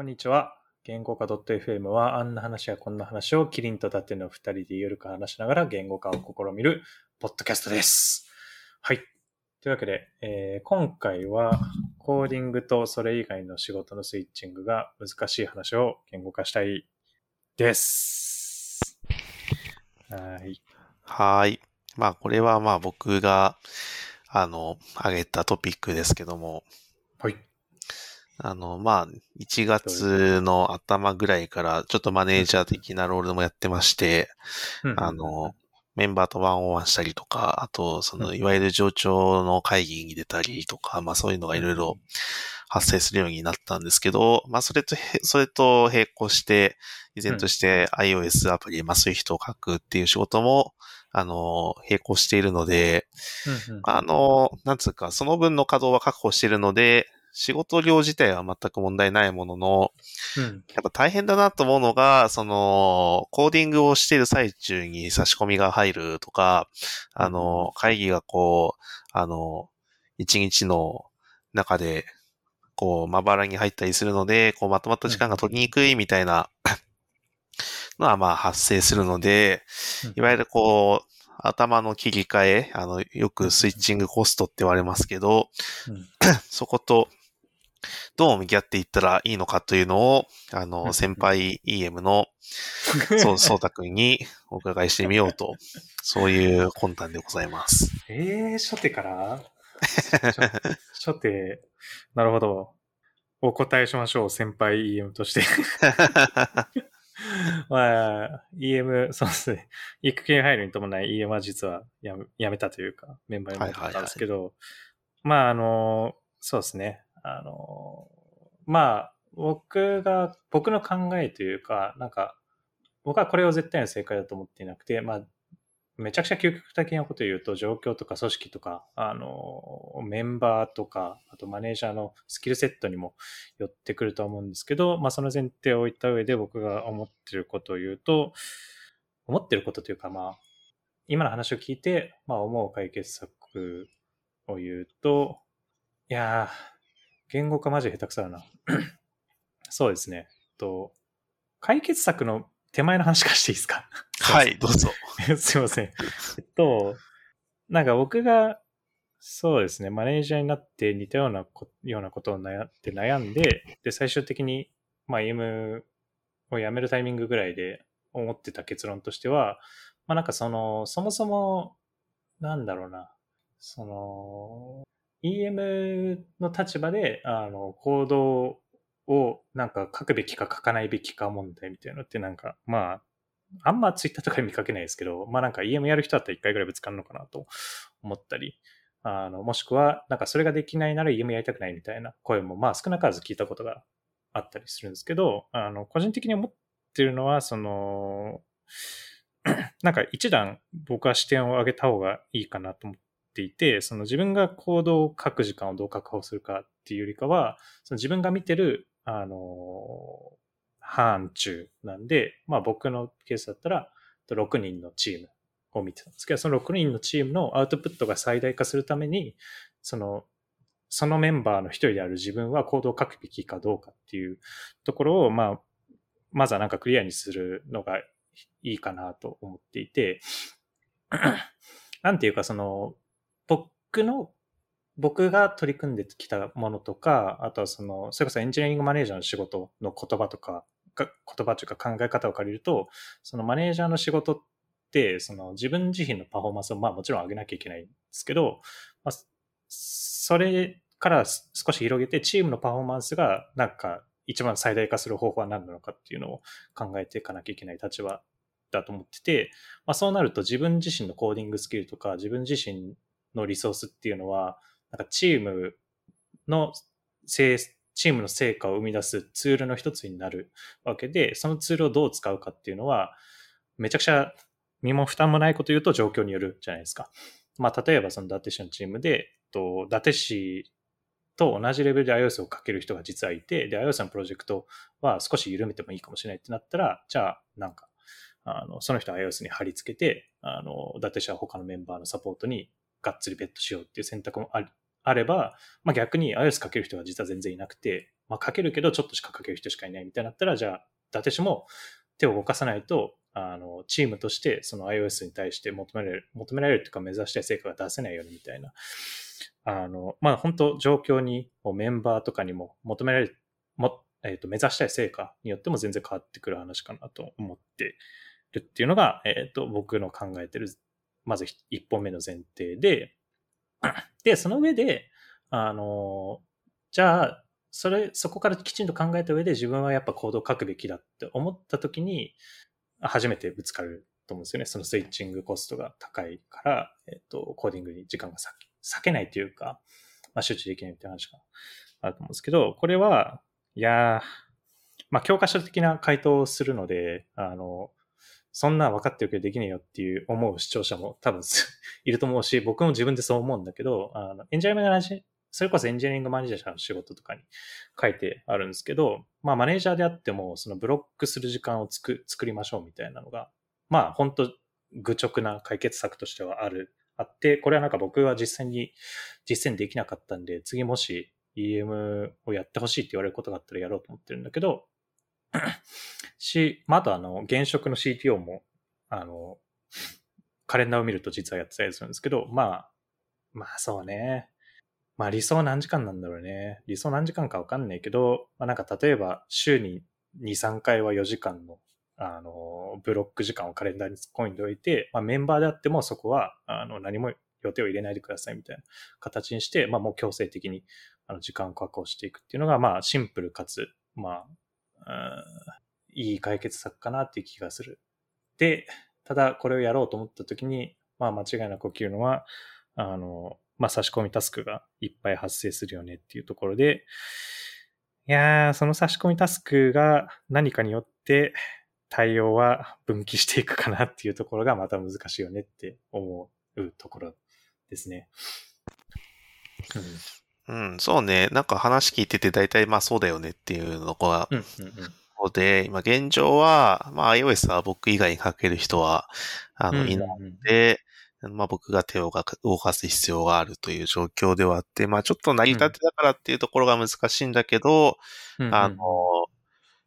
こんにちは。言語化 .fm はあんな話やこんな話をキリンと盾の二人でゆるく話しながら言語化を試みるポッドキャストです。はい。というわけで、えー今回はコーディングとそれ以外の仕事のスイッチングが難しい話を言語化したいです。はい。はーい。まあ、これはまあ僕が、あの、挙げたトピックですけども、はい。あの、まあ、1月の頭ぐらいから、ちょっとマネージャー的なロールもやってまして、あの、メンバーとワンオンワンしたりとか、あと、その、うん。いわゆる上長の会議に出たりとか、まあそういうのがいろいろ発生するようになったんですけど、まあそれとへ、それと並行して、依然として iOS アプリ、まあそういう人を書くっていう仕事も、あの、並行しているので、あの、なんつうか、その分の稼働は確保しているので、仕事量自体は全く問題ないものの、うん。やっぱ大変だなと思うのが、その、コーディングをしている最中に差し込みが入るとか、あの、会議がこう、あの、一日の中で、こう、まばらに入ったりするので、こう、まとまった時間が取りにくいみたいなのは、まあ、発生するので、いわゆるこう、頭の切り替え、あの、よくスイッチングコストって言われますけど、うん。そこと、どう向き合っていったらいいのかというのを、あうんの、先輩 EM の、そう、そうたくんにお伺いしてみようと、そういう魂胆でございます。えー、初手から？初初手、なるほど。お答えしましょう、先輩 EM として。まあ、EM、そうですね。育休に入るに伴い EM は実はやめやめたというか、メンバーに戻ったんですけど、まあ、あの、そうですね。あの、まあ、僕が、僕の考えというか、なんか、僕はこれを絶対の正解だと思っていなくて、まあ、めちゃくちゃ究極的なことを言うと、状況とか組織とか、あの、メンバーとか、あとマネージャーのスキルセットにも寄ってくると思うんですけど、まあ、その前提を置いた上で僕が思ってることを言うと、思ってることというか、まあ、今の話を聞いて、まあ、思う解決策を言うと、いやー、言語化マジ下手くそだな。そうですね。と、解決策の手前の話からしていいですか？はい、どうぞ。すいません。えっと、なんか僕が、そうですね、マネージャーになって似たようなこようなことを悩って悩んで、で、最終的に、まあ、EM を辞めるタイミングぐらいで思ってた結論としては、まあなんかその、そもそも、なんだろうな、その、EM の立場で、あの、行動をなんか書くべきか書かないべきか問題みたいなのってなんか、まあ、あんまツイッターとかで見かけないですけど、まあなんか EM やる人だったら一回ぐらいぶつかるのかなと思ったり、あの、もしくは、なんかそれができないなら EM やりたくないみたいな声も、まあ少なからず聞いたことがあったりするんですけど、あの、個人的に思ってるのは、その、なんか一段僕は視点を上げた方がいいかなと思ってていて、その自分が行動を書く時間をどう確保するかっていうよりかは、その自分が見てる、あの、範疇なんで、まあ僕のケースだったら、6人のチームを見てたんですけど、その6人のチームのアウトプットが最大化するために、その、そのメンバーの一人である自分は行動を書くべきかどうかっていうところを、まあ、まずはなんかクリアにするのがいいかなと思っていて、なんていうかその、僕の、僕が取り組んできたものとか、あとはその、それこそエンジニアリングマネージャーの仕事の言葉とか、か言葉というか考え方を借りると、そのマネージャーの仕事って、その自分自身のパフォーマンスをまあもちろん上げなきゃいけないんですけど、まあ、それから少し広げてチームのパフォーマンスがなんか一番最大化する方法は何なのかっていうのを考えていかなきゃいけない立場だと思ってて、まあ、そうなると自分自身のコーディングスキルとか自分自身のリソースっていうのはなんかチームの成チームの成果を生み出すツールの一つになるわけで、そのツールをどう使うかっていうのは、めちゃくちゃ身も負担もないこと言うと状況によるじゃないですか。まあ、例えばその伊達市のチームで、と伊達市と同じレベルで iOS をかける人が実はいて、で、iOS のプロジェクトは少し緩めてもいいかもしれないってなったら、じゃあ、なんか、あの、その人 iOS に貼り付けて、あの、伊達市は他のメンバーのサポートにがっつりベットしようっていう選択もありあれば、まあ、逆に iOS かける人が実は全然いなくて、まあ、書けるけど、ちょっとしか書ける人しかいないみたいになったら、じゃあ、伊達氏も手を動かさないと、あの、チームとしてその iOS に対して求められる、求められるというか目指したい成果が出せないようにみたいな、あの、まあ、本当状況に、メンバーとかにも求められる、も、えっ、ー、と、目指したい成果によっても全然変わってくる話かなと思ってるっていうのが、えっ、ー、と、僕の考えてる、まず一本目の前提で、で、その上で、あの、じゃあ、それ、そこからきちんと考えた上で自分はやっぱコードを書くべきだって思った時に、初めてぶつかると思うんですよね。そのスイッチングコストが高いから、えっ、と、コーディングに時間が割けないというか、まあ、集中できないって話があると思うんですけど、これは、いやまあ、教科書的な回答をするので、あの、そんな分かってるけどできねえよっていう思う視聴者も多分 いると思うし、僕も自分でそう思うんだけど、あのエンジニアマネージャー、それこそエンジニアリングマネージャーの仕事とかに書いてあるんですけど、まあマネージャーであっても、そのブロックする時間をつく作りましょうみたいなのが、まあ本当愚直な解決策としてはある、あって、これはなんか僕は実際に実践できなかったんで、次もし EM をやってほしいって言われることがあったらやろうと思ってるんだけど、し、まあ、とあの、現職の CTO も、あの、カレンダーを見ると実はやってたりするんですけど、まあ、まあそうね。まあ理想何時間なんだろうね。理想何時間かわかんないけど、まあなんか例えば週に2、3回は4時間の、あの、ブロック時間をカレンダーに突っ込んでおいて、まあメンバーであってもそこは、あの、何も予定を入れないでくださいみたいな形にして、まあもう強制的にあの時間を確保していくっていうのが、まあシンプルかつ、まあ、いい解決策かなっていう気がする。で、ただこれをやろうと思った時に、まあ間違いなく起きるのは、あの、まあ差し込みタスクがいっぱい発生するよねっていうところで、いやー、その差し込みタスクが何かによって対応は分岐していくかなっていうところがまた難しいよねって思うところですね。うん、うん、そうね。なんか話聞いてて大体まあそうだよねっていうのが、うんうんうん。で、今現状は、まあ iOS は僕以外に書ける人は、あの、いないので、まあ僕が手を動かす必要があるという状況ではあって、まあちょっと成り立てだからっていうところが難しいんだけど、うん、あの、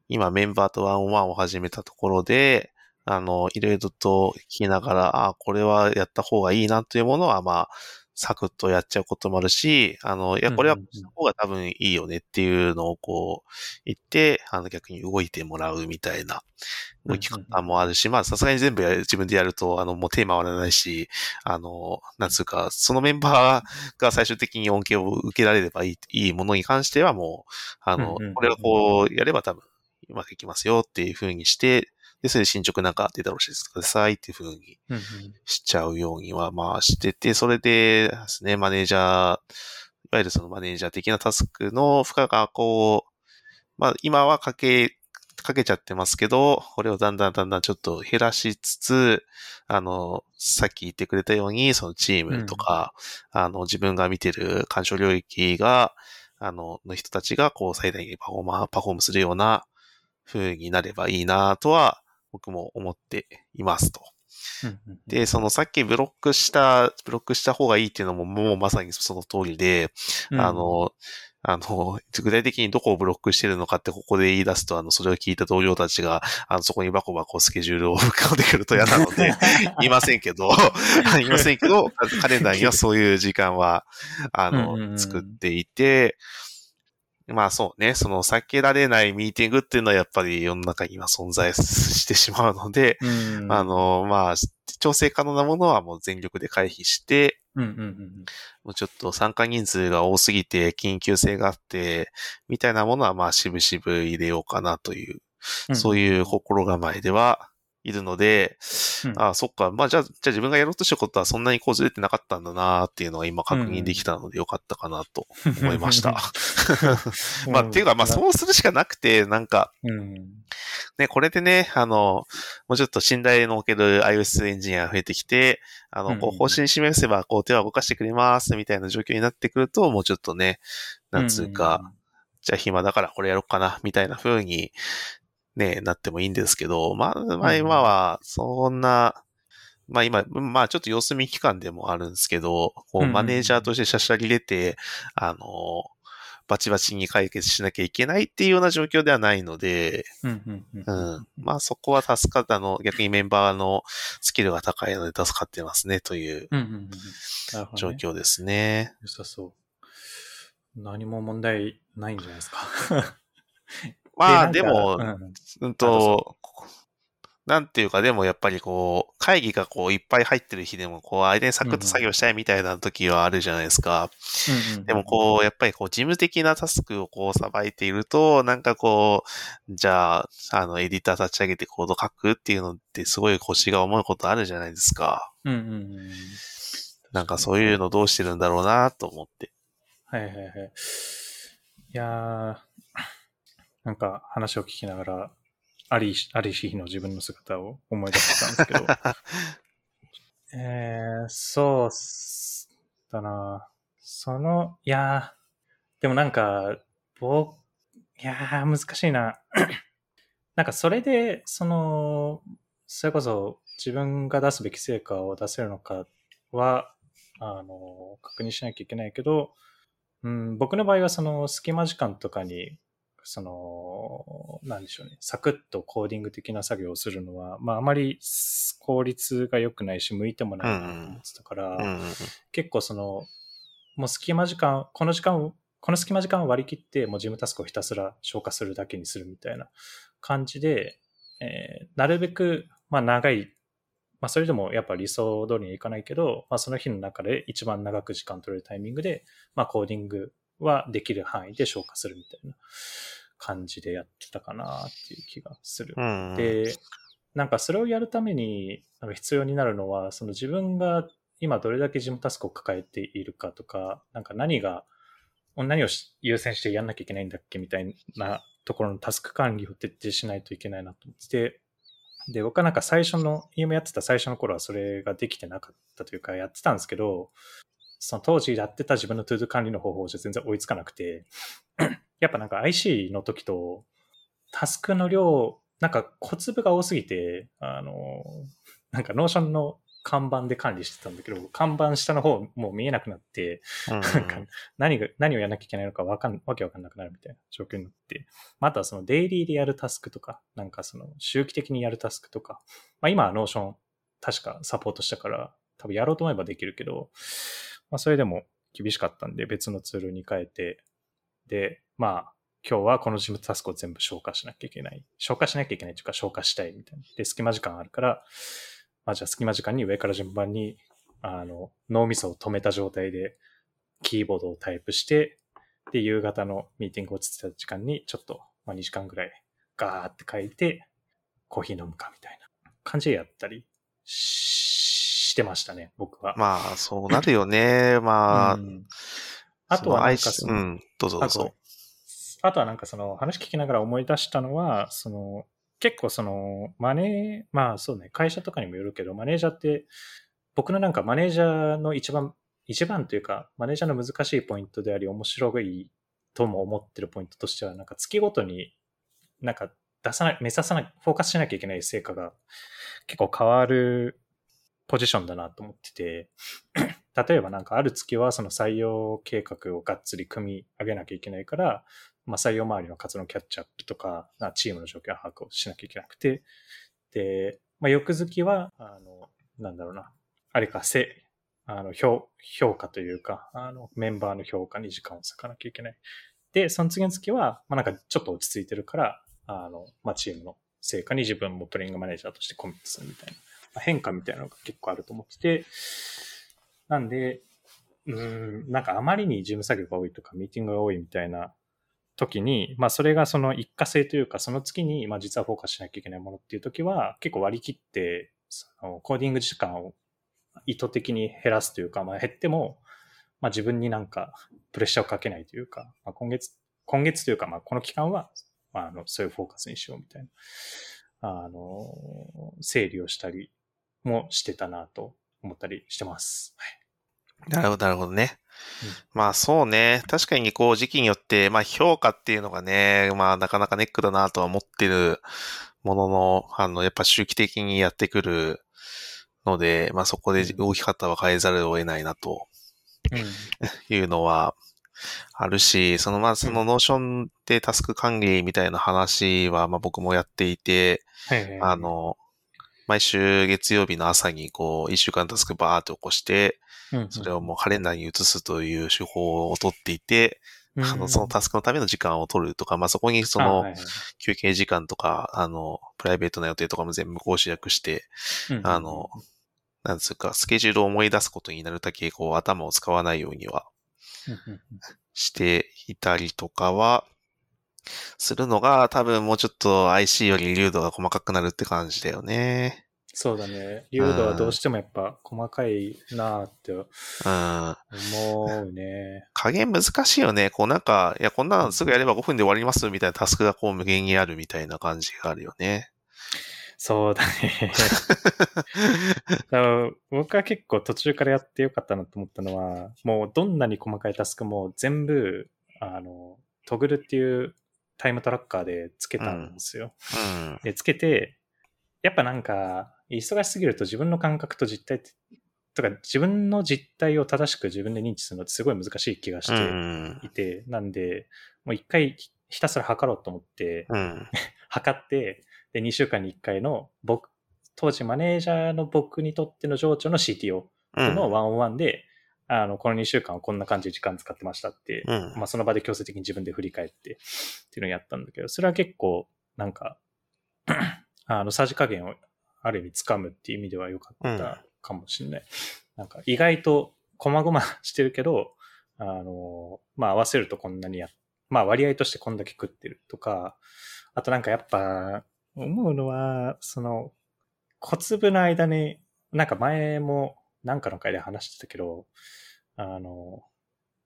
今メンバーとワンオンワンを始めたところで、あの、いろいろと聞きながら、ああ、これはやった方がいいなというものは、まあ、サクッとやっちゃうこともあるし、あの、いや、これはこの方が多分いいよねっていうのをこう言って、あの逆に動いてもらうみたいな動き方もあるし、まあさすがに全部自分でやると、あの、もう手回らないし、あの、なんつうか、そのメンバーが最終的に恩恵を受けられればいいいいものに関してはもう、あの、これをこうやれば多分うまくいきますよっていう風にして、で、それで進捗なんかデータローしてくださいっていうふうにしちゃうようには、まあしてて、それでですね、マネージャー、いわゆるそのマネージャー的なタスクの負荷がこう、まあ今はかけ、かけちゃってますけど、これをだんだんだんだんちょっと減らしつつ、あの、さっき言ってくれたように、そのチームとか、うん、あの、自分が見てる干渉領域が、あの、の人たちが、こう、最大限パフォーマー、パフォームするような風になればいいなとは僕も思っていますと。で、そのさっきブロックした、ブロックした方がいいっていうのももうまさにその通りで、うん、あの、あの、具体的にどこをブロックしてるのかってここで言い出すと、あの、それを聞いた同僚たちが、あの、そこにバコバコスケジュールを浮かんでくると嫌なので、言 いませんけど、言 いませんけど、カレンダーにはそういう時間は、あの、作っていて、まあそうね、その避けられないミーティングっていうのはやっぱり世の中には存在してしまうので、うん、あの、まあ、調整可能なものはもう全力で回避して、うんうんうん、もうちょっと参加人数が多すぎて緊急性があって、みたいなものはまあ渋々入れようかなという、そういう心構えではいるので、うん、ああ、そっか。まあ、じゃあ、じゃあ自分がやろうとしたことはそんなにこうずれてなかったんだなっていうのが今確認できたのでよかったかなと思いました。まあ、っていうか、まあ、そうするしかなくて、なんか、うん、ね、これでね、あの、もうちょっと信頼のおける iOS エンジニアが増えてきて、あの、こう、方針示せば、こう、手は動かしてくれますみたいな状況になってくると、もうちょっとね、なんつうか、じゃあ暇だからこれやろうかな、みたいな風にね、なってもいいんですけど、まあ、まあ今は、そんな、まあ今、まあちょっと様子見期間でもあるんですけど、こうマネージャーとしてしゃしゃり出て、あの、バチバチに解決しなきゃいけないっていうような状況ではないので、うんうんうんうん。まあそこは助かったの、逆にメンバーのスキルが高いので助かってますねという状ね況ですね。良さそう。何も問題ないんじゃないですか。まあでも、うんうんと、なんていうか、でもやっぱりこう、会議がこういっぱい入ってる日でも、こう、間にサクッと作業したいみたいな時はあるじゃないですか。うんうんでもこう、やっぱりこう、事務的なタスクをこう、さばいていると、なんかこう、じゃあ、あの、エディター立ち上げてコード書くっていうのってすごい腰が重いことあるじゃないですか。うんうんうんなんかそういうのどうしてるんだろうなと思って。はいはいはい。いやー、なんか話を聞きながら、あり、ありし日の自分の姿を思い出したんですけど、えー、そうっすだな。その、いやー、でもなんか、僕、いやー、難しいな。なんかそれで、その、それこそ自分が出すべき成果を出せるのかは、あの、確認しなきゃいけないけど、うん、僕の場合はその隙間時間とかに、その、なんでしょうね、サクッとコーディング的な作業をするのは、まああまり効率が良くないし、向いてもないなと思ってたから、うんうんうん。結構その、もう隙間時間、この時間を、この隙間時間を割り切って、もう事務タスクをひたすら消化するだけにするみたいな感じで、えーなるべく、まあ長い、まあそれでもやっぱ理想通りにはいかないけど、まあその日の中で一番長く時間取れるタイミングで、まあコーディングはできる範囲で消化するみたいな感じでやってたかなっていう気がする。うんうん。で、なんかそれをやるためになんか必要になるのは、その自分が今どれだけ事務タスクを抱えているかとか、なんか何が、何をし優先してやんなきゃいけないんだっけみたいなところのタスク管理を徹底しないといけないなと思ってて、で、僕はなんか最初の、EM やってた最初の頃はそれができてなかったというか、やってたんですけど、その当時やってた自分の ToDo 管理の方法じゃ全然追いつかなくて、やっぱなんか IC の時とタスクの量、なんか小粒が多すぎて、あの、なんか Notion のカンバンで管理してたんだけど、カンバン下の方もう見えなくなって、うんうん。なんか何が、何をやらなきゃいけないのかわかん、わけわかんなくなるみたいな状況になって、まあ、あとはそのデイリーでやるタスクとか、なんかその周期的にやるタスクとか、まあ今は Notion 確かサポートしたから、多分やろうと思えばできるけど、まあそれでも厳しかったんで別のツールに変えて、で、まあ今日はこの事務タスクを全部消化しなきゃいけない。消化しなきゃいけないというか消化したいみたいな。で、隙間時間あるから、まあじゃあ隙間時間に上から順番に、あの、脳みそを止めた状態でキーボードをタイプして、で、夕方のミーティング落ちてた時間にちょっと、まあ2時間ぐらいガーって書いて、コーヒー飲むかみたいな感じでやったりししてましたね、僕は。まあ、そうなるよね。まあ、うんあとはなんかそのうん、どうぞどうぞ。あとはなんかその話聞きながら思い出したのは、その結構そのマネー、まあそうね、会社とかにもよるけど、マネージャーって、僕のなんかマネージャーの一番、一番というか、マネージャーの難しいポイントであり、面白いとも思ってるポイントとしては、なんか月ごとになんか出さない、目指さない、フォーカスしなきゃいけない成果が結構変わるポジションだなと思ってて、例えばなんかある月はその採用計画をがっつり組み上げなきゃいけないから、まあ、採用周りの活動のキャッチアップとか、チームの状況把握をしなきゃいけなくて、で、まあ、翌月は、あの、なんだろうな、あれか、せ、あの、評、評価というか、あの、メンバーの評価に時間を割かなきゃいけない。で、その次の月は、まあ、なんかちょっと落ち着いてるから、あの、まあ、チームの成果に自分もプレイングマネージャーとしてコミットするみたいな、変化みたいなのが結構あると思ってて、なんで、うん、なんかあまりに事務作業が多いとか、ミーティングが多いみたいな時に、まあそれがその一過性というか、その月に、まあ実はフォーカスしなきゃいけないものっていう時は、結構割り切って、そのコーディング時間を意図的に減らすというか、まあ減っても、まあ自分になんかプレッシャーをかけないというか、まあ今月、今月というか、まあこの期間は、まああの、そういうフォーカスにしようみたいな、あの、整理をしたりもしてたなと思ったりしてます。はいなるほど、なるほどね。まあそうね。確かにこう時期によって、まあ評価っていうのがね、まあなかなかネックだなとは思ってるものの、あの、やっぱ周期的にやってくるので、まあそこで動き方は変えざるを得ないなとうんいうのはあるし、そのまあその Notion でタスク管理みたいな話はまあ僕もやっていて、はいはいはいあ、の、毎週月曜日の朝にこう、一週間タスクバーって起こして、うんそれをもうカレンダーに移すという手法をとっていて、うんあの、そのタスクのための時間を取るとか、まあそこにその休憩時間とか、あの、プライベートな予定とかも全部こう集約して、うんあの、なんつうか、スケジュールを思い出すことになるだけ、こう、頭を使わないようにはしていたりとかは、するのが、多分もうちょっと IC より流度が細かくなるって感じだよね。そうだね。流度はどうしてもやっぱ細かいなーってうん。思うね。加減難しいよね。こうなんか、いや、こんなのすぐやれば5分で終わりますみたいなタスクがこう無限にあるみたいな感じがあるよね。そうだね。僕は結構途中からやってよかったなと思ったのは、もうどんなに細かいタスクも全部、あの、トグルっていうタイムトラッカーでつけたんですよ。うん。で、つけて、やっぱなんか、忙しすぎると自分の感覚と実態とか自分の実態を正しく自分で認知するのってすごい難しい気がしうてん。いて、なんで、もう一回ひひたすら測ろうと思って、うん。測って、で、2週間に1回の僕、当時マネージャーの僕にとっての情緒の CTO。のワンオンワンで、あの、この2週間はこんな感じで時間使ってましたって、うんまあその場で強制的に自分で振り返って っていうのをやったんだけど、それは結構なんか、あの、さじ加減をある意味掴むっていう意味では良かったかもしれない。なんか意外と細々してるけど、あの、まあ合わせるとこんなにや、まあ割合としてこんだけ食ってるとか、あとなんかやっぱ思うのは、その小粒の間に、なんか前もなんかの回で話してたけど、あの、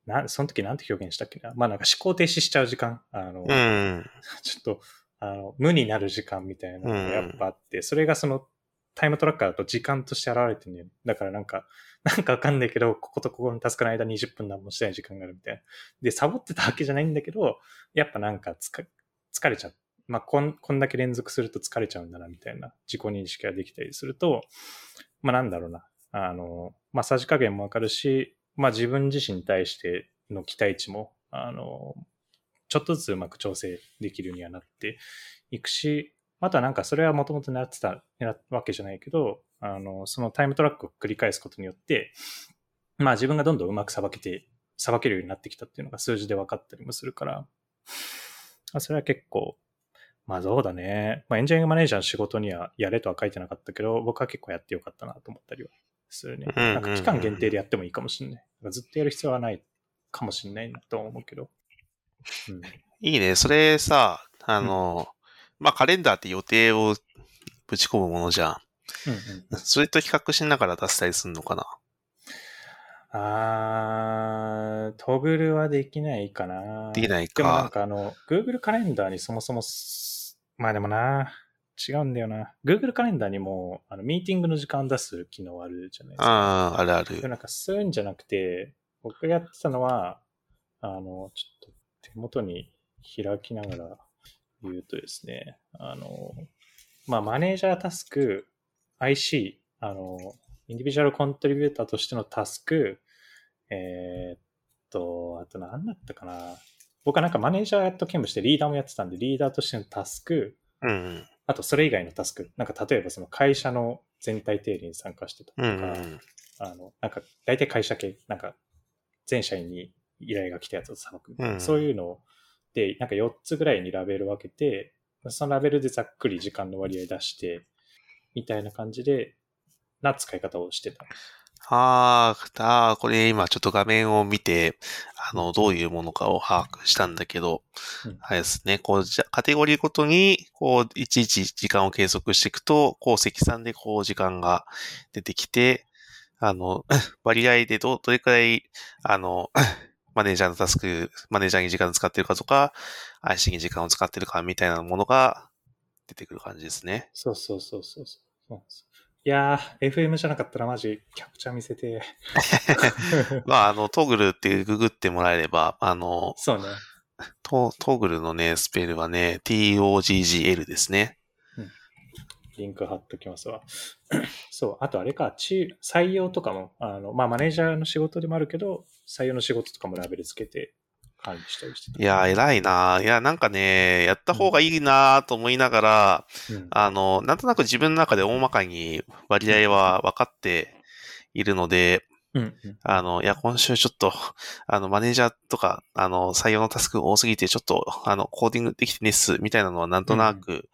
な、その時なんて表現したっけな？まあなんか思考停止しちゃう時間。あの、うん。ちょっと、あの、無になる時間みたいなのがやっぱあって、それがそのタイムトラッカーだと時間として現れてるんだよね。だからなんか、なんかわかんないけど、こことここのタスクの間20分何もしてない時間があるみたいな。で、サボってたわけじゃないんだけど、やっぱなんかつか疲れちゃう。まあこん、こんだけ連続すると疲れちゃうんだなみたいな自己認識ができたりすると、まあなんだろうな。あの、まあさじ加減もわかるし、まあ自分自身に対しての期待値も、あの、ちょっとずつうまく調整できるようにはなっていくし、あとはなんかそれはもともと狙ってたわけじゃないけど、あの、そのタイムトラックを繰り返すことによって、まあ自分がどんどんうまくさばけて、さばけるようになってきたっていうのが数字で分かったりもするから、それは結構、まあそうだね。まあエンジニアリングマネージャーの仕事にはやれとは書いてなかったけど、僕は結構やってよかったなと思ったりはするね。うんうんうんなんか期間限定でやってもいいかもしれない。ずっとやる必要はないかもしれないなとは思うけど。うん。いいね。それさ、あの、まあ、カレンダーって予定をぶち込むものじゃん。うんうん それと比較しながら出したりするのかな？あー、トグルはできないかな。できないでもなんか。かあの、Google カレンダーにそもそもす、まあでもな、違うんだよな。Google カレンダーにも、あの、ミーティングの時間出す機能あるじゃないですか。ああ、あるある。なんかそういうんじゃなくて、僕がやってたのは、あの、ちょっと手元に開きながら言うとですね、あの、まあ、マネージャータスク、IC、あの、インディビジュアルコントリビューターとしてのタスク、えーっと、あと何だったかな。僕はなんかマネージャーと兼務してリーダーもやってたんで、リーダーとしてのタスク、うん。あとそれ以外のタスク、なんか例えばその会社の全体定理に参加してたとか、うん。うん。あの、なんか、大体会社系、なんか、全社員に依頼が来たやつをさばくそういうので、なんか4つぐらいにラベル分けて、そのラベルでざっくり時間の割合出して、みたいな感じで、な使い方をしてた。あーあー、これ今ちょっと画面を見て、あの、どういうものかを把握したんだけど、うんあれですね、こう、じゃ、カテゴリーごとに、こう、いちいち時間を計測していくと、こう、積算でこう、時間が出てきて、あの、割合でど、どれくらい、あの、マネージャーのタスク、マネージャーに時間を使ってるかとか、IC に時間を使ってるかみたいなものが出てくる感じですね。そうそうそうそうそう。いやー、FM じゃなかったらマジ、キャプチャー見せて。まあ、あの、トグルってググってもらえれば、あの、そうね。トトグルのね、スペルはね、TOGGL ですね。リンク貼っときますわ。そう、あとあれか、採用とかも、あの、まあ、マネージャーの仕事でもあるけど、採用の仕事とかもラベルつけて管理したりしてた。いや、偉いな。いや、なんかね、やった方がいいなと思いながら、うん、あの、なんとなく自分の中で大まかに割合は分かっているので、うん。うんあの、いや、今週ちょっと、あの、マネージャーとか、あの、採用のタスク多すぎて、ちょっと、あの、コーディングできてねっす、みたいなのはなんとなく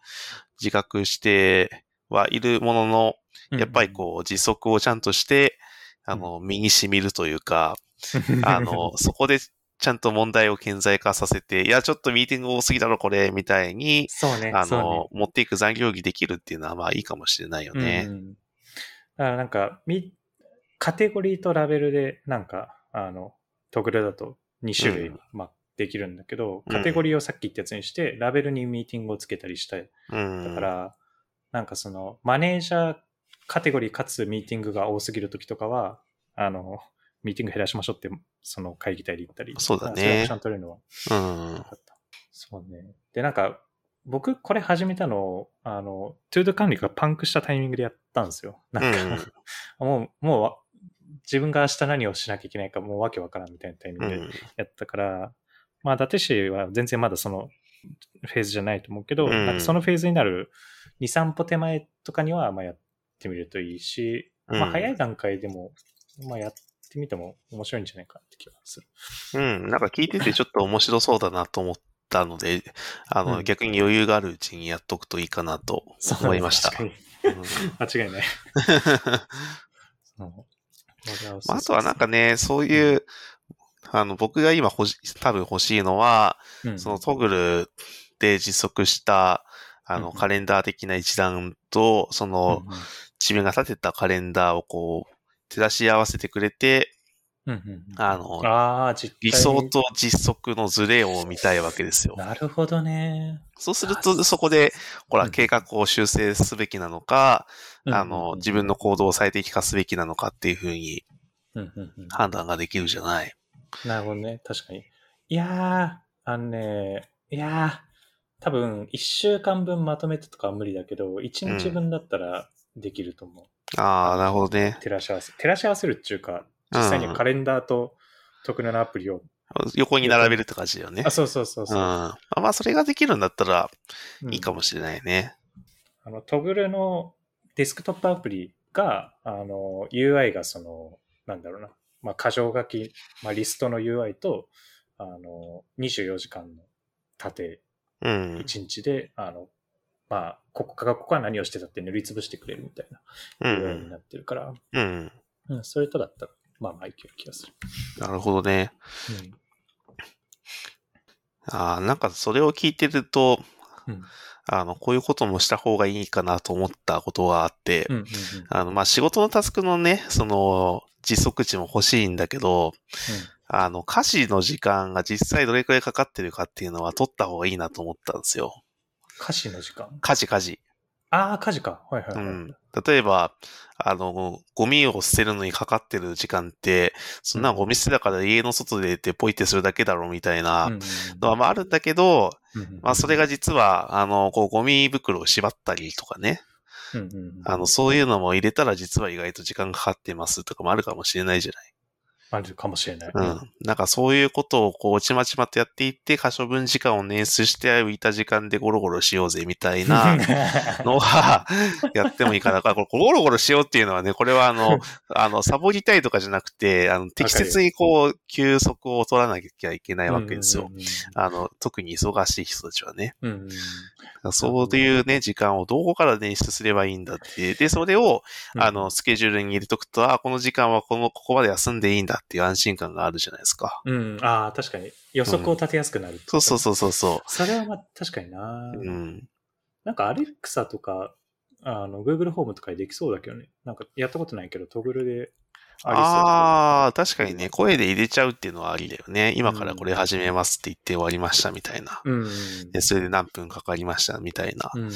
自覚してはいるものの、やっぱりこう、実測をちゃんとして、あの、身に染みるというか、あの、そこでちゃんと問題を顕在化させて、いや、ちょっとミーティング多すぎだろ、これ、みたいに、そうね、あそうねの、持っていく残業儀できるっていうのは、まあいいかもしれないよねう。んだからなんか、み、カテゴリーとラベルで、なんか、あの、トグルだと2種類、うんまあ、できるんだけど、うんカテゴリーをさっき言ったやつにして、ラベルにミーティングをつけたりしたい。うん。だから、なんかその、マネージャーカテゴリーかつミーティングが多すぎるときとかは、あの、ミーティング減らしましょうって、その会議体で言ったり。そうだねちゃんと取れるのはうん。そうね。で、なんか、僕、これ始めたの、あの、トゥード管理がパンクしたタイミングでやったんですよ。なんか、もう、もうわ、自分が明日何をしなきゃいけないか、もうわけわからんみたいなタイミングでうん。やったから、まあ、伊達市は全然まだそのフェーズじゃないと思うけど、うんなんかそのフェーズになる2、3歩手前とかには、まあ、やってみるといいし、まあ、うん早い段階でも、まあ、やってみても面白いんじゃないかって気がする。うん。なんか聞いててちょっと面白そうだなと思ったので、あの、うん。逆に余裕があるうちにやっとくといいかなと思いました。確かに。うん。間違いない。まあ、あとはなんかね、そういう、あの、僕が今欲し、多分欲しいのは、うん。そのトグルで実測した、あの、うん。カレンダー的な一覧と、その、うんうん。自分が立てたカレンダーをこう、照らし合わせてくれて、うんうんうんあの、あ理想と実測のズレを見たいわけですよ。なるほどね。そうすると、そこで、ほら、うん計画を修正すべきなのか、あうんの、自分の行動を最適化すべきなのかっていうふうにうんうんうん判断ができるじゃない。なるほどね。確かに。いやー、あのね、いやー、多分、1週間分まとめてとかは無理だけど、1日分だったらできると思う。ああ、なるほどね。照らし合わせ。照らし合わせるっていうか、実際にカレンダーと特殊なアプリを。横に並べるって感じだよねあ、。そうそうそううん。そう。まあ、それができるんだったらいいかも。もしれないね。あの、トグルのデスクトップアプリが、あの、UI がその、なんだろうな、まあ、箇条書き、まあ、リストの UI と、あの、24時間の縦うん。1日で、あの、まあ、ここからここは何をしてたって塗りつぶしてくれるみたいなう UI にん。なってるから、うん。うん、それとだったら、まあまあいける気がする。なるほどね。うんああ、なんかそれを聞いてると、うんあの、こういうこともした方がいいかなと思ったことがあって、うんうんうんあの、まあ、仕事のタスクのね、その、実測値も欲しいんだけど、あの、家事の時間が実際どれくらいかかってるかっていうのは取った方がいいなと思ったんですよ。歌詞の時間？家事、家事。ああ、家事か。はいはいはい。うん。例えば、あの、ゴミを捨てるのにかかってる時間って、そんなゴミ捨てだから家の外で出てポイってするだけだろうみたいなのはまああるんだけど、うんうんまあそれが実は、あの、こうゴミ袋を縛ったりとかね、うんうんうんあの、そういうのも入れたら実は意外と時間かかってますとかもあるかもしれないじゃない。あるかもしれない。うん。なんかそういうことをこう、ちまちまとやっていって、可処分時間を捻出して浮いた時間でゴロゴロしようぜみたいな のは、やってもいいかな。これゴロゴロしようっていうのはね、これはあの、あの、サボりたいとかじゃなくて、あの、適切にこう、休息を取らなきゃいけないわけですよ。あの、特に忙しい人たちはね。うんうん。そういうね、時間をどこから捻出すればいいんだって。で、それを、あの、スケジュールに入れとくと、あ、この時間はこの、ここまで休んでいいんだっていう安心感があるじゃないですか。うん、ああ、確かに。予測を立てやすくなる、そうそうそうそうそそれはまあ確かにな、う。うん。なんかアレクサとか、あの、Google ホームとかでできそうだけどね。なんかやったことないけど、トグルであああ、確かにね、声で入れちゃうっていうのはありだよね。今からこれ始めますって言って終わりましたみたいな。うんうん。で、それで何分かかりましたみたいなうん。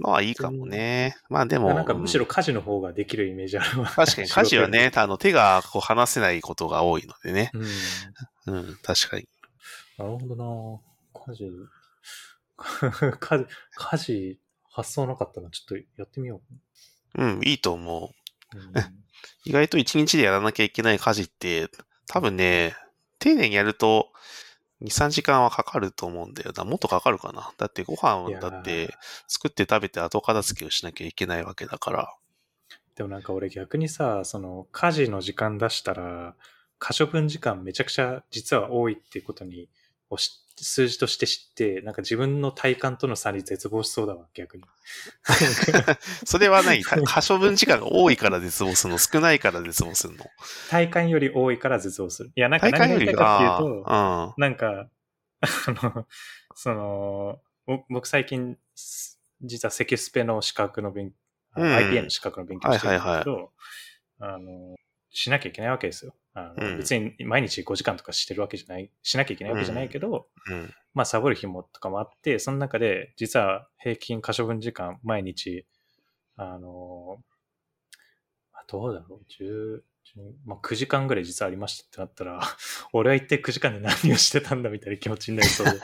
のはいいかもね。まあでも、なんかむしろ家事の方ができるイメージあるわ。確かに 家事はね、あの手がこう離せないことが多いのでね。うん。うん、確かに。なるほどな家事、家事、家事発想なかったな。ちょっとやってみようん、いいと思う。う。う ん意外と1日でやらなきゃいけない家事って、多分ね、丁寧にやると、2、3時間はかかると思うんだよな。もっとかかるかな。だってご飯をだって作って食べて後片付けをしなきゃいけないわけだから。でもなんか俺逆にさ、その家事の時間出したら、可処分時間めちゃくちゃ実は多いっていうことに、をし数字として知って、なんか自分の体感との差に絶望しそうだわ、逆に。それは何た 可処分時間が多いから絶望するの？少ないから絶望するの？体感より多いから絶望する。いや、なんか何が言いたいかっていうと、あなんか、あの、その、ぼ僕最近、す実はセキュスペの資格の勉、あのうん IPA の資格の勉強してるんだけど、はい。あの、しなきゃいけないわけですよ。あのうん別に毎日5時間とかしてるわけじゃない、しなきゃいけないわけじゃないけど、うん。うん。まあサボる日もとかもあって、その中で実は平均可処分時間毎日、あの、まあどうだろう、10、10まあ、9時間ぐらい実はありましたってなったら、俺は一体9時間で何をしてたんだみたいな気持ちになりそうで。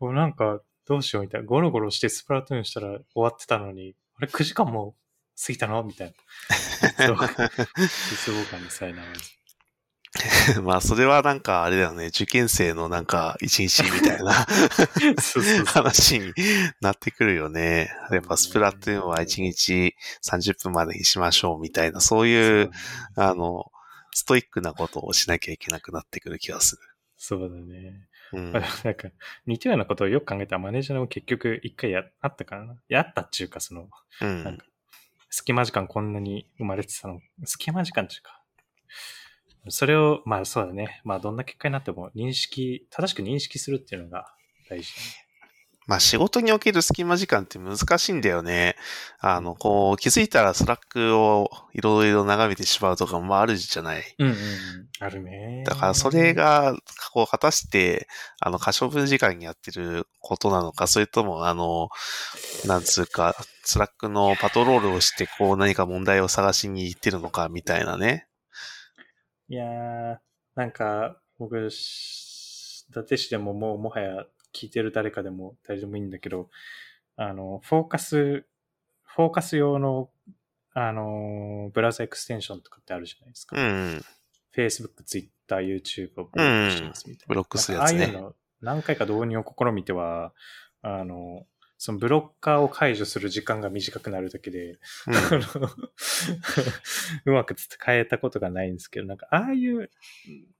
も う なんか、どうしようみたいな。ゴロゴロしてスプラトゥーンしたら終わってたのに、あれ9時間も過ぎたの？みたいな。そう絶望感にさえならず。まあ、それはなんかあれだよね。受験生のなんか一日みたいな。話になってくるよね。やっぱスプラトゥーンは1日30分までにしましょうみたいな、そういう、あの、ストイックなことをしなきゃいけなくなってくる気がする。そうだね。うんまあ、なんか、似たようなことをよく考えたらマネージャーも結局一回やあったからな。やったっちゅうか、その、うん。なんか隙間時間こんなに生まれてたの？隙間時間っていうか。それを、まあそうだね。まあどんな結果になっても認識、正しく認識するっていうのが大事だね。まあ仕事における隙間時間って難しいんだよね。あの、こう、気づいたら Slack をいろいろ眺めてしまうとかもあるじゃない。うんうんうん。あるね。だからそれ、が、こう、果たして、あの、可処分時間にやってることなのか、それとも、あの、なんつうか、 Slack のパトロールをして、こう、何か問題を探しに行ってるのか、みたいなね。いやー、なんか、僕、し伊達市でももうもはや聞いてる誰かでも誰でもいいんだけど、あの、フォーカス、フォーカス用の、あの、ブラウザエクステンションとかってあるじゃないですか。うん。Facebook、Twitter、YouTube をブロックしてますみたいな。ブロックするやつねああいうの何回か導入を試みては、あの、そのブロッカーを解除する時間が短くなるだけで、うん うまく使えたことがないんですけど、なんかああいう、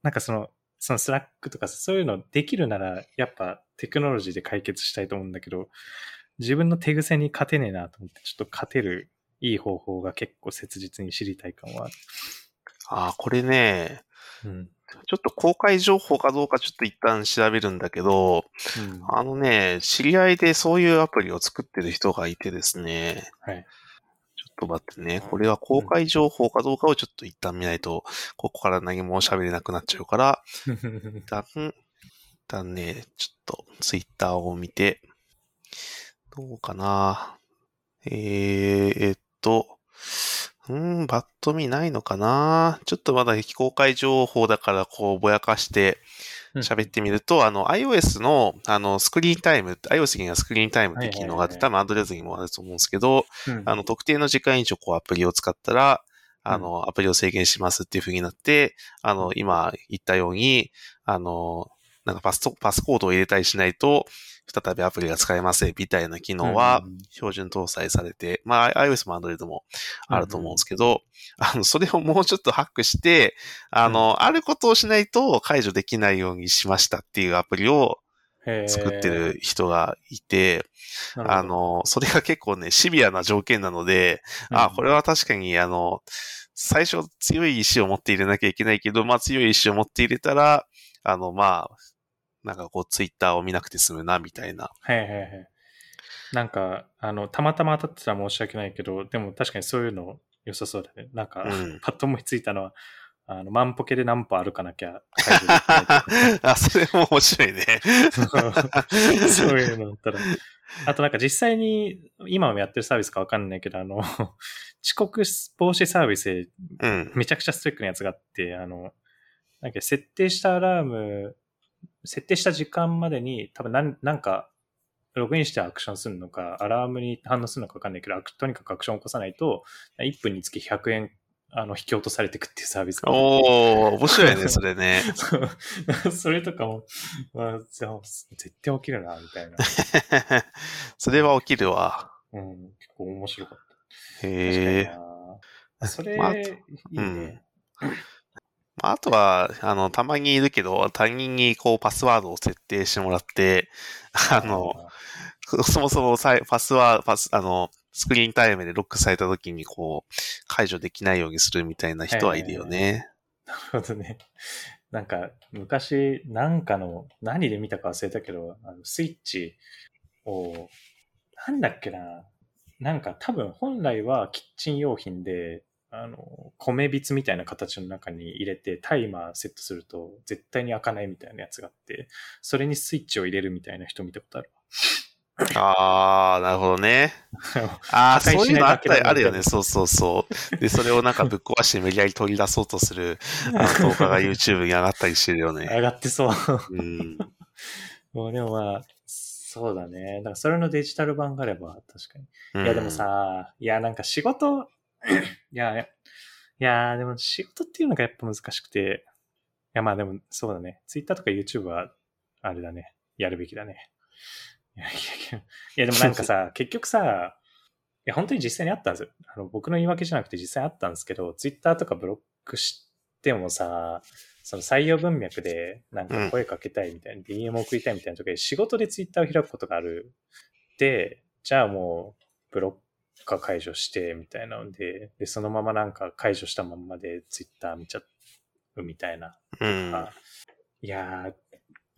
なんかその、その Slack とかそういうのできるなら、やっぱテクノロジーで解決したいと思うんだけど、自分の手癖に勝てねえなと思って、ちょっと勝てるいい方法が結構切実に知りたい感はある。ああ、これね、うん。ちょっと公開情報かどうかちょっと一旦調べるんだけど、うん。あのね、知り合いでそういうアプリを作ってる人がいてですね、はい。ちょっと待ってね、これは公開情報かどうかをちょっと一旦見ないと、ここから何も喋れなくなっちゃうから、一旦、一旦ね、ちょっとツイッターを見て、どうかな。えー、えっと、うーん、バッと見ないのかな。ちょっとまだ非公開情報だから、こう、ぼやかして喋ってみると、あの、iOS の、あの、スクリーンタイム、iOS にはスクリーンタイムって機能があって、多分 Android にもあると思うんですけど、うん。あの、特定の時間以上、こう、アプリを使ったら、あの、アプリを制限しますっていう風になって、あの、今言ったように、あの、なんかパスト、パスコードを入れたりしないと、再びアプリが使えませんみたいな機能はうん標準搭載されて、まあ、iOS も Android もあると思うんですけど、あの、それをもうちょっとハックして、あの、あることをしないと解除できないようにしましたっていうアプリを作ってる人がいて、あの、それが結構ね、シビアな条件なので、あ、これは確かに、あの、最初強い意志を持って入れなきゃいけないけど、まあ強い意志を持って入れたら、あの、まあ、なんかこう、ツイッターを見なくて済むな、みたいな。はいはいはい。なんか、あの、たまたま当たってたら申し訳ないけど、でも確かにそういうの良さそうだね。なんか、うんパッと思いついたのは、あの、万歩計で何歩歩かなきゃ あ、それも面白いね。そういうのだったら。あとなんか実際に、今もやってるサービスかわかんないけど、あの、遅刻防止サービスでうん。めちゃくちゃストイックなやつがあって、あの、なんか設定したアラーム、設定した時間までに多分なんなんかログインしてアクションするのか、アラームに反応するのか分かんないけど、とにかくアクションを起こさないと、1分につき100円あの引き落とされていくっていうサービスがおー、面白いね、それね。それとかも、まあ、じゃあ絶対起きるな、みたいな。それは起きるわ。うん、結構面白かった。へえ。それ、まあいいね。まああとは、あの、たまにいるけど、他人にこうパスワードを設定してもらって、あの、そもそもさパスワード、パス、あの、スクリーンタイムでロックされた時にこう、解除できないようにするみたいな人はいるよね。なるほどね。なんか、昔、なんかの、何で見たか忘れたけど、あのスイッチを、なんだっけな。なんか多分本来はキッチン用品で、あの、米びつみたいな形の中に入れてタイマーセットすると絶対に開かないみたいなやつがあって、それにスイッチを入れるみたいな人見たことあるあー、なるほどね。ああ、そういうのあったり、あるよね。そうそうそう。で、それをなんかぶっ壊して無理やり取り出そうとする あの動画が YouTube に上がったりしてるよね。上がってそう。うん。もうでもまあ、そうだね。だからそれのデジタル版があれば確かに。うんいやでも、さ、いやなんか仕事、いや、いやでも仕事っていうのがやっぱ難しくて、いやまあでもそうだね。Twitter とか YouTube はあれだね。やるべきだね。いやいやいや、でもなんかさ、結局さ、いや本当に実際にあったんですよ。あの僕の言い訳じゃなくて実際あったんですけど、Twitter とかブロックしてもさ、その採用文脈でなんか声かけたいみたいな、DM 送りたいみたいな時で仕事で Twitter を開くことがある。で、じゃあもうブロッカー解除してみたいなので、で、そのままなんか解除したまんまで Twitter 見ちゃうみたいな。うん。あいやー、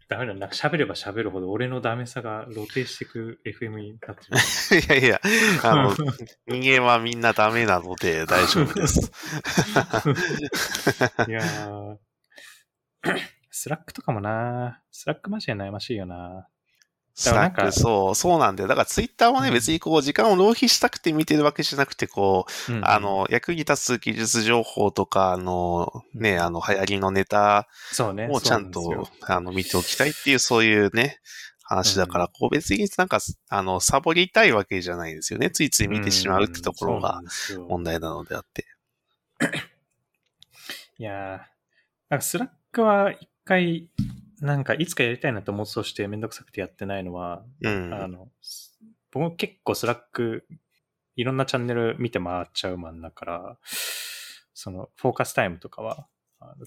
ダメだ。なんか喋れば喋るほど俺のダメさが露呈していく FM になってる。いやいや、あの、人間はみんなダメなので大丈夫です。いやー、Slack とかもな Slack マジで悩ましいよな Slack、そう、そうなんだよ。だからツイッターもね、うん別にこう、時間を浪費したくて見てるわけじゃなくて、こう、うんあ、の、役に立つ技術情報とか、あの、ね、あの、流行りのネタそうね。をちゃんとそうなんですよ、あの、見ておきたいっていう、そういうね、話だから、こう別になんか、あの、サボりたいわけじゃないですよね。ついつい見てしまうってところが問題なのであって。いやー、なんかスラックは一回、なんかいつかやりたいなと思ってしてめんどくさくてやってないのは、うん。あの、僕結構 Slack、いろんなチャンネル見て回っちゃうマンだから、その、フォーカスタイムとかは、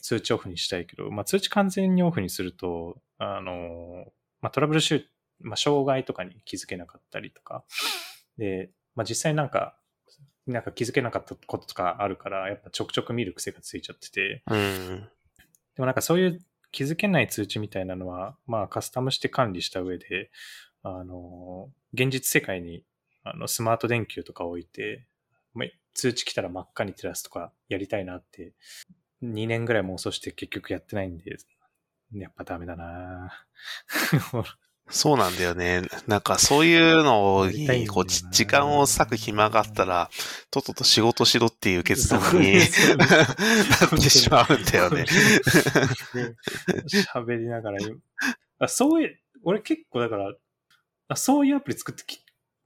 通知オフにしたいけど、まあ、通知完全にオフにすると、あの、まあ、トラブルシュート、まあ、障害とかに気づけなかったりとか、で、まあ、実際なんか、なんか気づけなかったこととかあるから、やっぱちょくちょく見る癖がついちゃってて、うん。でもなんかそういう気づけない通知みたいなのは、まあカスタムして管理した上で、あの、現実世界にあのスマート電球とか置いて、通知来たら真っ赤に照らすとかやりたいなって、2年ぐらい妄想して結局やってないんで、やっぱダメだな そうなんだよね。なんかそういうのに、こう、じ時間を割く暇があったら、とっとと仕事しろっていう結論に なってしまうんだよね。喋りながらあそういう、俺結構だから、あそういうアプリ作ってき、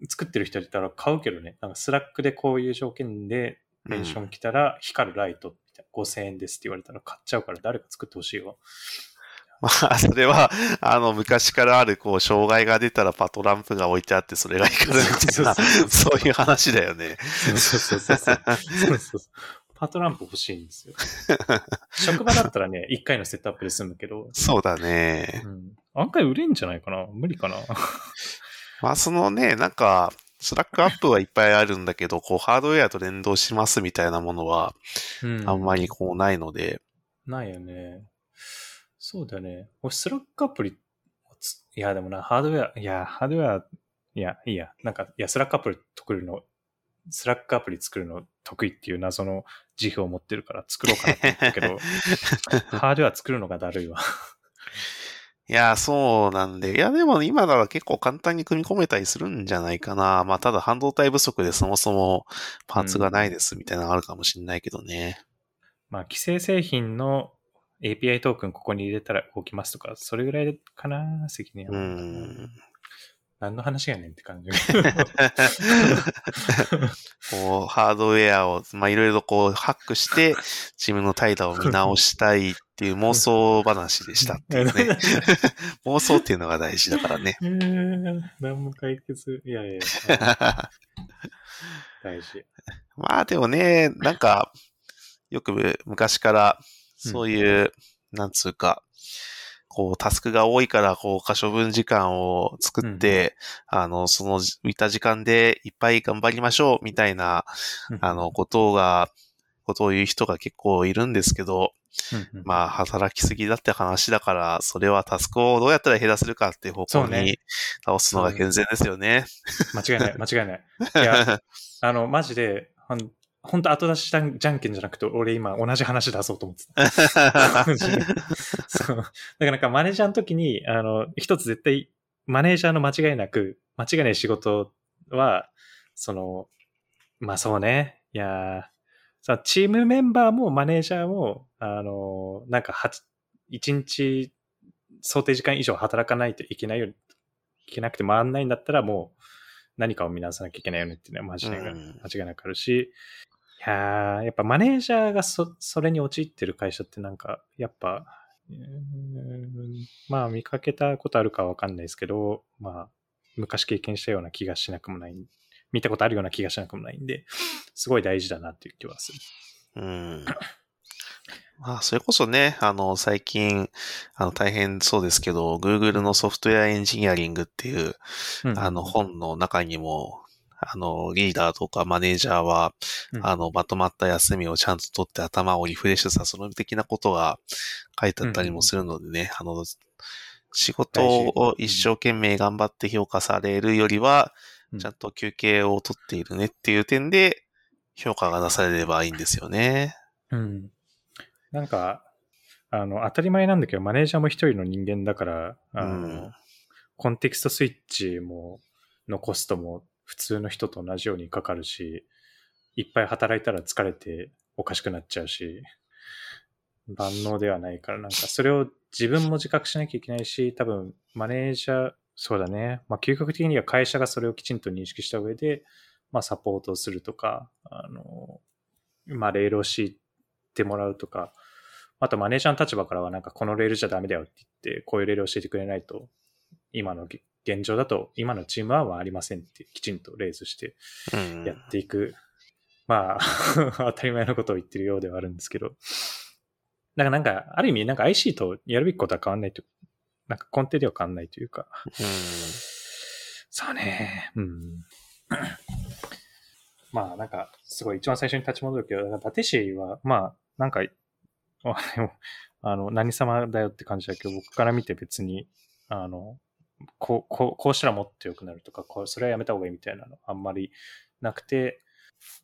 作ってる人いたら買うけどね。なんか Slack でこういう条件でメンション来たら光るライトみたいな5000円ですって言われたら買っちゃうから誰か作ってほしいわ。まあ、それは、あの、昔からある、こう、障害が出たらパトランプが置いてあって、それが光るみたいな、そういう話だよね。そうそうそうそう。そうそうパトランプ欲しいんですよ。職場だったらね、1回のセットアップで済むけど、そうだねう。ん、案外売れんじゃないかな無理かなまあ、そのね、なんか、 Slack アップはいっぱいあるんだけど、こう、ハードウェアと連動しますみたいなものは、うんあんまりこう、ないので、ないよね。そうだよね。俺、 Slack アプリ、ついや、でもな、ハードウェア、いや、ハードウェア、いや、いいや。なんか、いや、 Slack アプリ作るの、スラックアプリ作るの得意っていう謎の自負を持ってるから作ろうかなって思ったけど、ハードウェア作るのがだるいわ。いや、そうなんで。いや、でも今なら結構簡単に組み込めたりするんじゃないかな。まあ、ただ半導体不足でそもそもパーツがないですみたいなのがあるかもしれないけどね。まあ、既製製品の API トークンここに入れたら動きますとか、それぐらいかな、責任は。うん。何の話やねんって感じ。こう、ハードウェアを、まあ、いろいろこう、ハックして、自分の怠惰を見直したいっていう妄想話でしたっていうね。妄想っていうのが大事だからね。えー、何も解決、いやいやいや、大事。まあでもね、なんか、よく昔から、そういう、なんつうか、こう、タスクが多いから、こう、可処分時間を作って、あの、その、浮いた時間でいっぱい頑張りましょう、みたいな、あの、ことが、ことを言う人が結構いるんですけど、うんうん、まあ、働きすぎだって話だから、それはタスクをどうやったら減らせるかっていう方向に倒すのが健全ですよね。間違いない、間違いない。いや、あの、マジで、ほん本当後出しじゃんじゃんけんじゃなくて、俺今同じ話出そうと思ってた。そう。だからなんかマネージャーの時に、あの、一つ絶対、マネージャーの間違いなく、間違いない仕事は、その、まあそうね。いやーさチームメンバーもマネージャーも、あの、なんか一日想定時間以上働かないといけないように、いけなくて回んないんだったらもう何かを見直さなきゃいけないよねっていうのは間違い間違いなくあるし、いやーやっぱマネージャーがそそれに陥ってる会社ってなんか、やっぱ、まあ見かけたことあるかわかんないですけど、まあ昔経験したような気がしなくもない、見たことあるような気がしなくもないんで、すごい大事だなっていう気はする。うん。まあ、それこそね、あの、最近、あの、大変そうですけど、Google のソフトウェアエンジニアリングっていう、うんあの、本の中にも、あの、リーダーとかマネージャーは、うん。あの、まとまった休みをちゃんと取って頭をリフレッシュさせる的なことが書いてあったりもするのでね、あの、仕事を一生懸命頑張って評価されるよりは、うん。ちゃんと休憩を取っているねっていう点で、評価が出されればいいんですよね。うん。なんか、あの、当たり前なんだけど、マネージャーも一人の人間だから、あの、うん。コンテキストスイッチも、のコストも普通の人と同じようにかかるし、いっぱい働いたら疲れておかしくなっちゃうし、万能ではないから、なんかそれを自分も自覚しなきゃいけないし、多分マネージャー、そうだね。まあ、究極的には会社がそれをきちんと認識した上で、まあ、サポートをするとか、あの、まあ、レールを敷いてもらうとか、あとマネージャーの立場からはなんかこのレールじゃダメだよって言って、こういうレールを教えてくれないと、今の現状だと、今のチームはありませんってきちんとレースしてうん。やっていく。まあ、当たり前のことを言ってるようではあるんですけど。だからなんか、ある意味なんか IC とやるべきことは変わんないと、なんか根底では変わんないというか。そうね。うん。まあなんか、すごい一番最初に立ち戻るけど、伊達氏は、まあ、なんか、あの、何様だよって感じだけど、僕から見て別に、あの、こう、こう、こうしたらもっと良くなるとか、こうそれはやめた方がいいみたいなのあんまりなくて、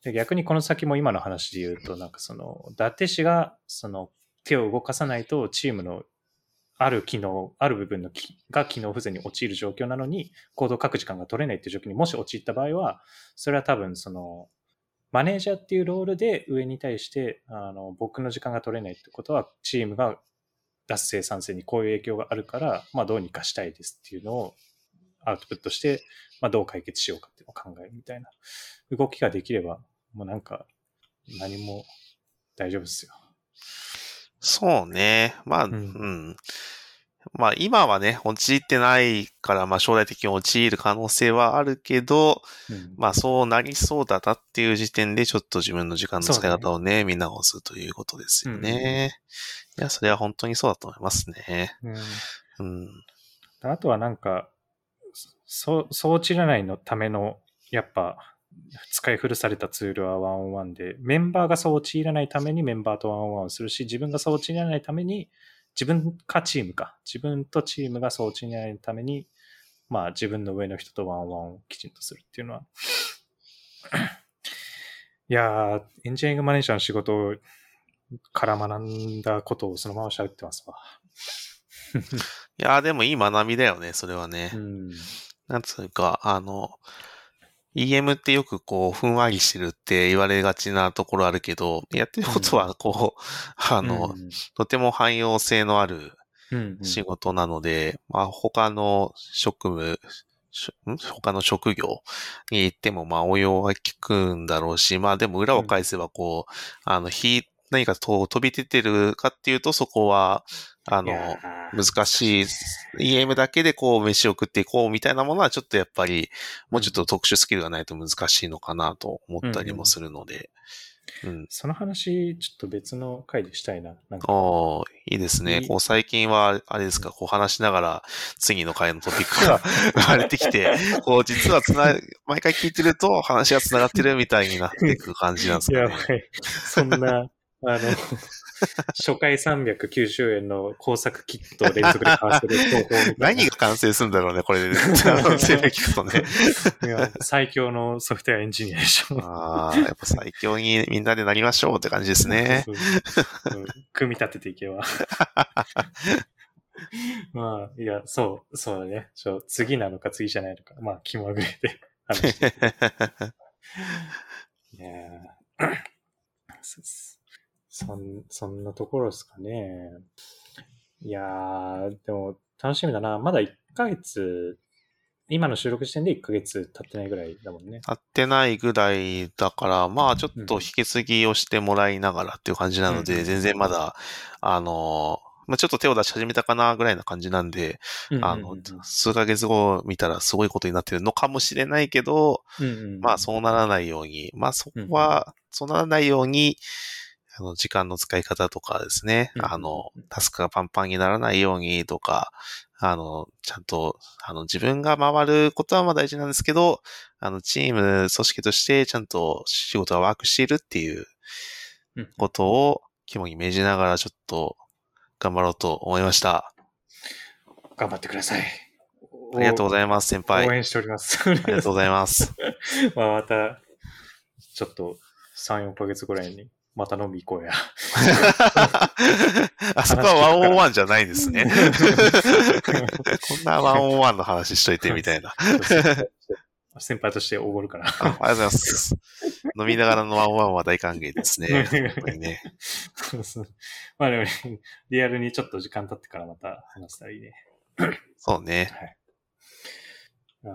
で逆にこの先も今の話で言うと、なんかその、伊達氏が、その、手を動かさないとチームのある機能、ある部分のきが機能不全に陥る状況なのに、コードを書く時間が取れないっていう状況にもし陥った場合は、それは多分その、マネージャーっていうロールで上に対して、あの、僕の時間が取れないってことは、チームが出す生産性にこういう影響があるから、まあどうにかしたいですっていうのをアウトプットして、まあどう解決しようかっていうのを考えるみたいな動きができれば、もうなんか何も大丈夫ですよ。そうね。まあ、ううんん。まあ今はね、陥ってないから、まあ将来的に陥る可能性はあるけど、うんまあそうなりそうだなっていう時点でちょっと自分の時間の使い方をね、見直すということですよね。いや、それは本当にそうだと思いますね。うんうん。あとはなんか、そそう散らないのための、やっぱ、使い古されたツールはワンオンワンで、メンバーがそう陥らないためにメンバーとワンオンワンをするし、自分がそう陥らないために、自分かチームか、自分とチームがそう陥らないために、まあ自分の上の人とワンワンをきちんとするっていうのは、いやー、エンジニアリングマネージャーの仕事から学んだことをそのまま喋ってますわ。いや、でもいい学びだよね、それはね。うん。なんつうか、あの、EM ってよくこう、ふんわりしてるって言われがちなところあるけど、やってることはこう、あの、うん。とても汎用性のあるうんうん。仕事なので、まあ他の職務他の職業に行っても、まあ応用は効くんだろうし、まあでも裏を返せば、こう、あの、火、何かと飛び出てるかっていうと、そこは、あの難しい、EM だけでこう飯を食っていこうみたいなものはちょっとやっぱり、もうちょっと特殊スキルがないと難しいのかなと思ったりもするので。うん。その話、ちょっと別の回でしたいな。なんか、おーいいですねこう最近は、あれですか、こう話しながら次の回のトピックが 生まれてきて、こう実はつな、毎回聞いてると話が繋がってるみたいになっていく感じなんですかねやば。い。そんな、あの、初回390円の工作キットを連続で買わせる方法。何が完成するんだろうね、これで。聞くとね。最強のソフトウェアエンジニアでしょ。ああ、やっぱ最強にみんなでなりましょうって感じですね。組み立てていけば。まあ、いや、そう、そうだね。ちょ次なのか次じゃないのか。まあ、気まぐれで話して。いやー そそん、そんなところですかね。いやー、でも楽しみだな。まだ1ヶ月、今の収録時点で1ヶ月経ってないぐらいだもんね。合ってないぐらいだから、まあちょっと引き継ぎをしてもらいながらっていう感じなので、うん全然まだ、あの、まあちょっと手を出し始めたかなぐらいな感じなんで、あの、数ヶ月後見たらすごいことになってるのかもしれないけど、まあそうならないように、まあそこは、そうならないように、あの、時間の使い方とかですね、うんあの、タスクがパンパンにならないようにとか、あの、ちゃんと、あの、自分が回ることはまあ大事なんですけど、あの、チーム、組織としてちゃんと仕事がワークしているっていううんことを肝に銘じながらちょっと頑張ろうと思いました。頑張ってください。ありがとうございます、先輩。あ応援しております。りがとうございます。まあまた、ちょっと3、4ヶ月ぐらいに、また飲み行こうや。あそこはワンオンワンじゃないですね。こんなワンオンワンの話しといてみたいな。先輩としておごるから。あありがとうございます。飲みながらのワンオンワンは大歓迎ですね。ね。まあでも、リアルにちょっと時間経ってからまた話したらいいね。そうね。あー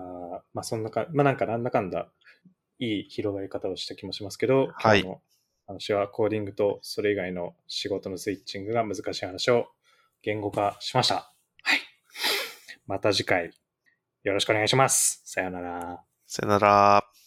まあそんなか、まあなんかなんだかんだ、いい広がり方をした気もしますけど、はい今日の話はコーディングとそれ以外の仕事のスイッチングが難しい話を言語化しました。はい。また次回よろしくお願いします。さようなら。さよなら。